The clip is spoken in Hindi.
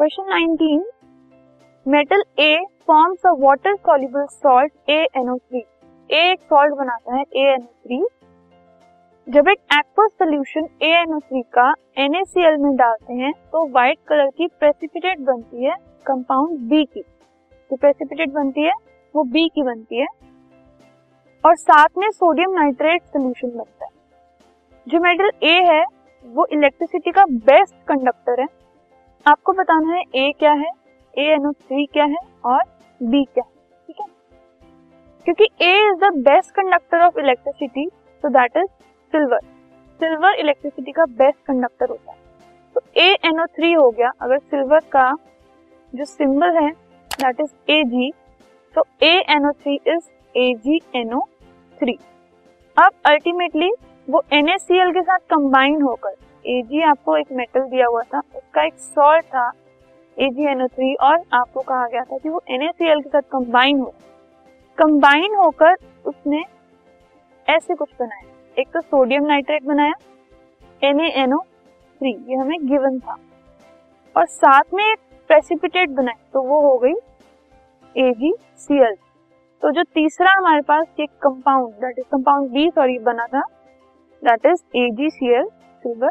Question 19 metal A forms a water soluble salt ANO3 A एक सॉल्ट बनाता है ANO3 जब एक एक्वस सोल्यूशन ANO3 का NaCl में डालते हैं तो व्हाइट कलर की प्रेसिपिटेट बनती है कंपाउंड बी की। जो प्रेसिपिटेट बनती है, वो बी की बनती है। और साथ में सोडियम नाइट्रेट सोल्यूशन बनता है। जो मेटल ए है, वो इलेक्ट्रिसिटी का बेस्ट कंडक्टर है। आपको बताना है ए क्या है? ए एनओ थ्री क्या है? और बी क्या है? ठीक है? क्योंकि A is the best conductor of electricity so that is silver silver electricity का बेस्ट कंडक्टर होता है। तो ए एनओ थ्री हो गया। अगर सिल्वर का जो सिंबल है दैट इज़ ए जी तो A NO three is A G NO three अब अल्टीमेटली वो NaCl के साथ कंबाइन होकर Ag आपको एक मेटल दिया हुआ था, उसका एक सॉल्ट था AgNO3 और आपको कहा गया था कि वो NaCl के साथ कंबाइन हो। कंबाइन होकर उसने ऐसे कुछ बनाया। एक तो सोडियम नाइट्रेट बनाया NaNO3 ये हमें गिवन था। और साथ में एक प्रेसिपिटेट बनाई तो वो हो गई AgCl तो जो तीसरा हमारे पास ये compound that is compound B sorry बना था that is AgCl silver